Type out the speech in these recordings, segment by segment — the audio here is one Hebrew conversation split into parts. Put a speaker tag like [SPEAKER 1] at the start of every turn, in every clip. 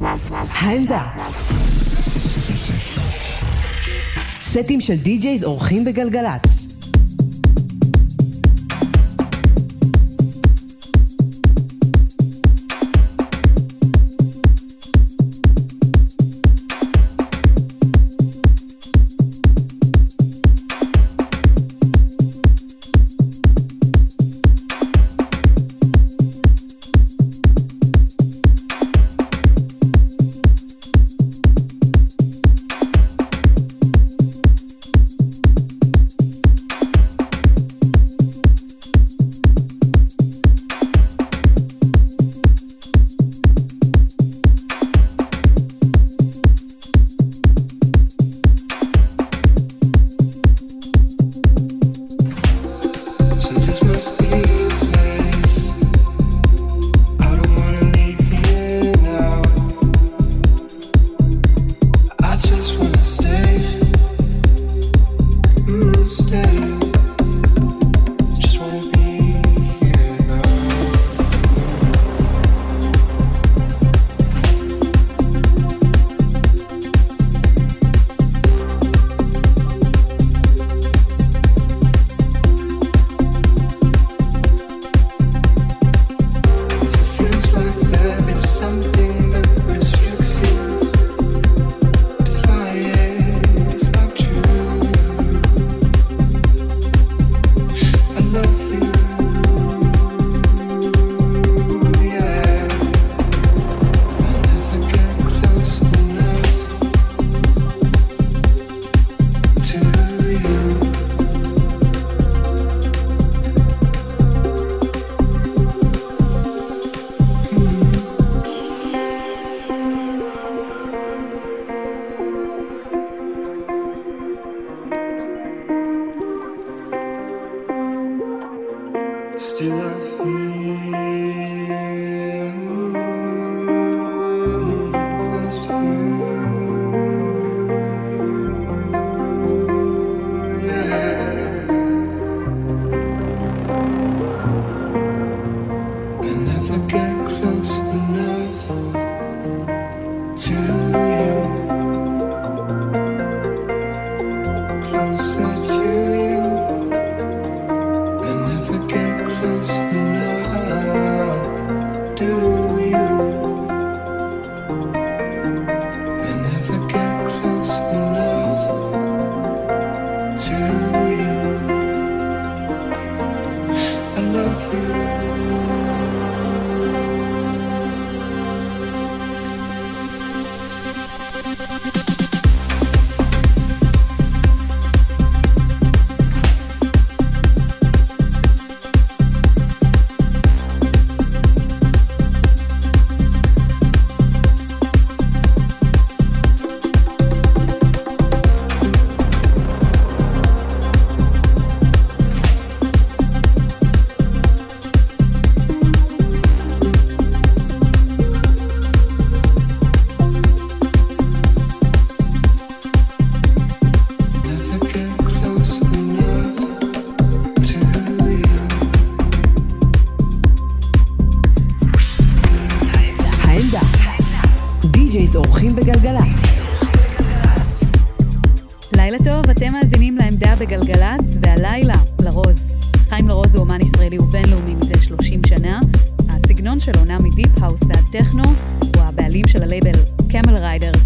[SPEAKER 1] העמדה. סטים של די-ג'ייז אורחים בגלגלצ.
[SPEAKER 2] עמדה בגלגלצ, והלילה, לרוז. חיים לרוז הוא אומן ישראלי ובינלאומי מזה 30 שנה. הסגנון שלו נע מ deep house ועד טכנו, הוא הבעלים של הלייבל Camel Riders,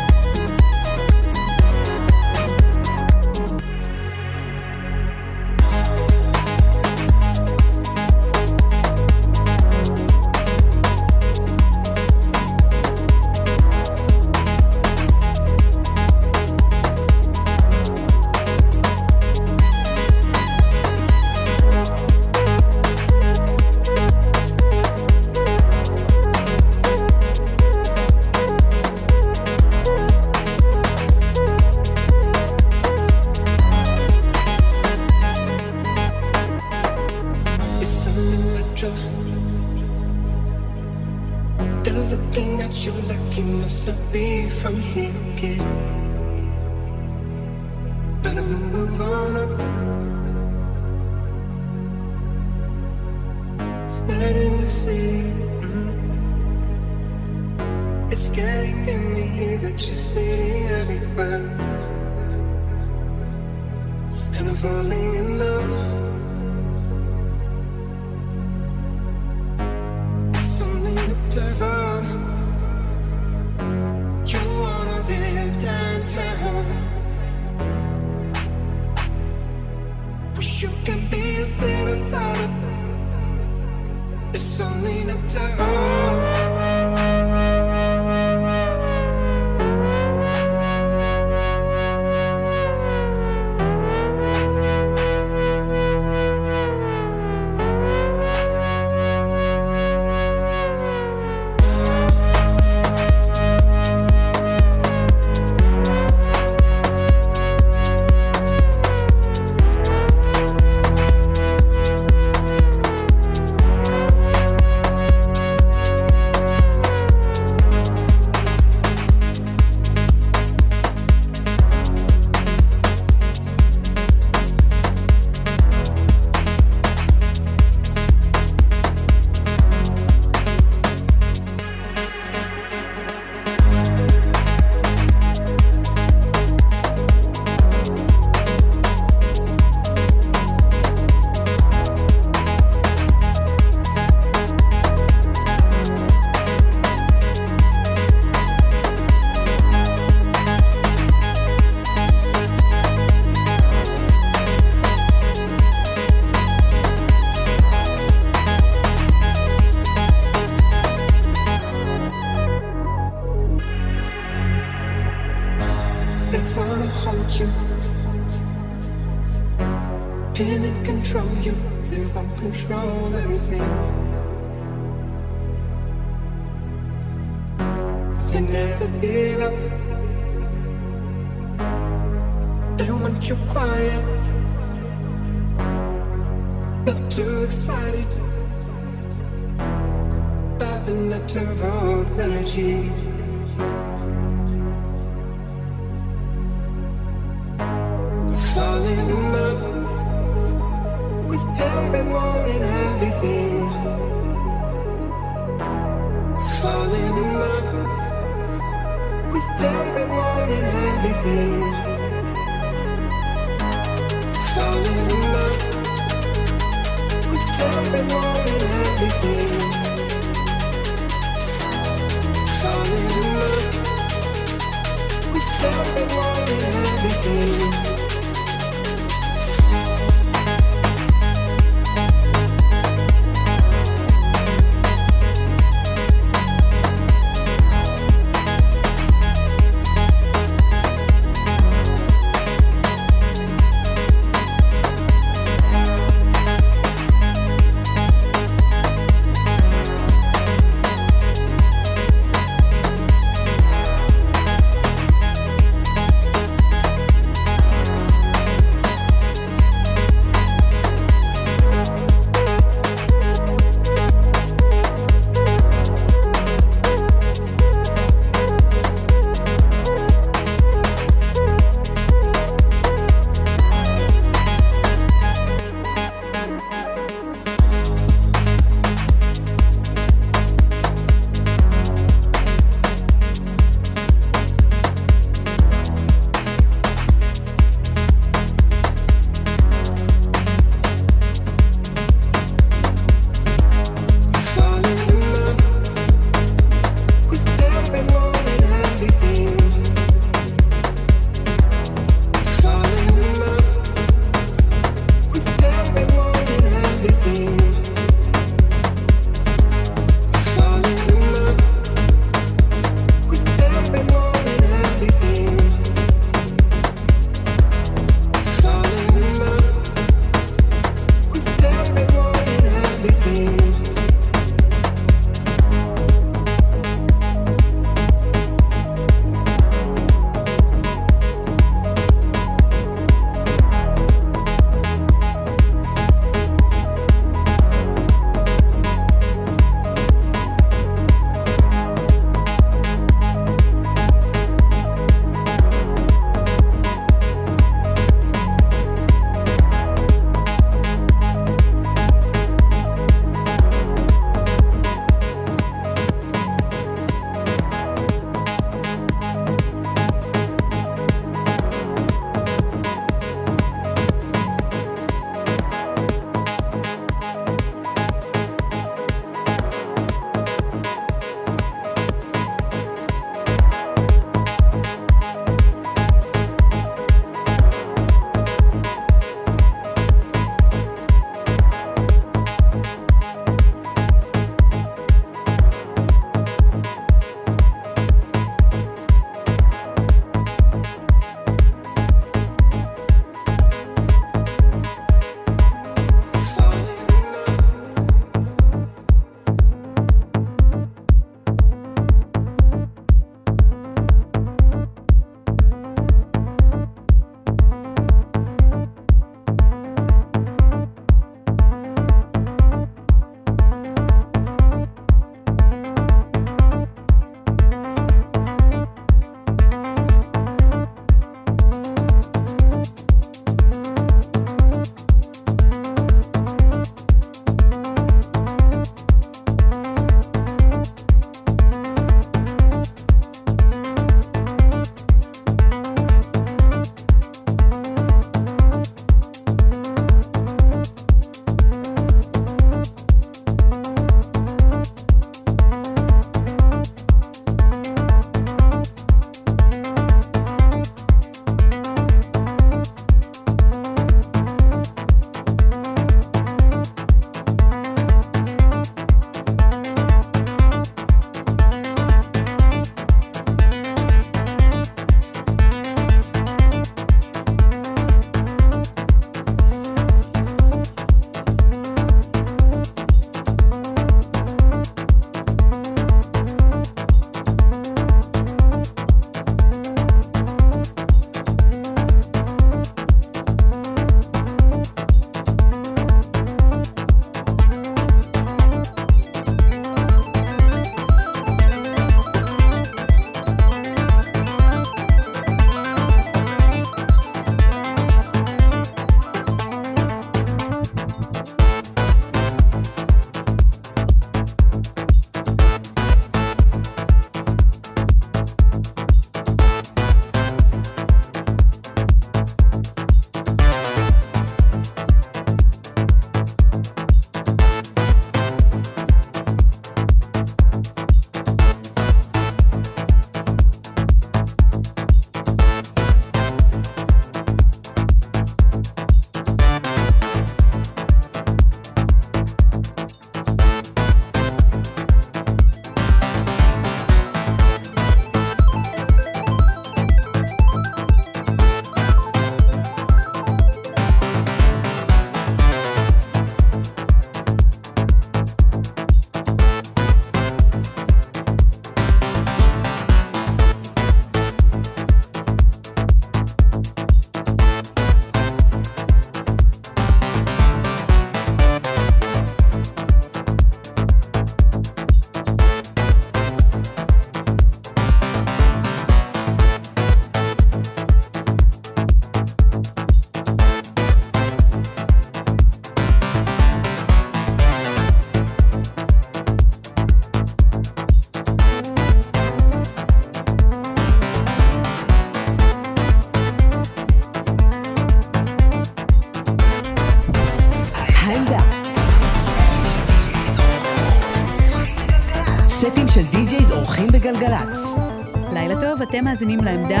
[SPEAKER 2] מאזינים לעמדה,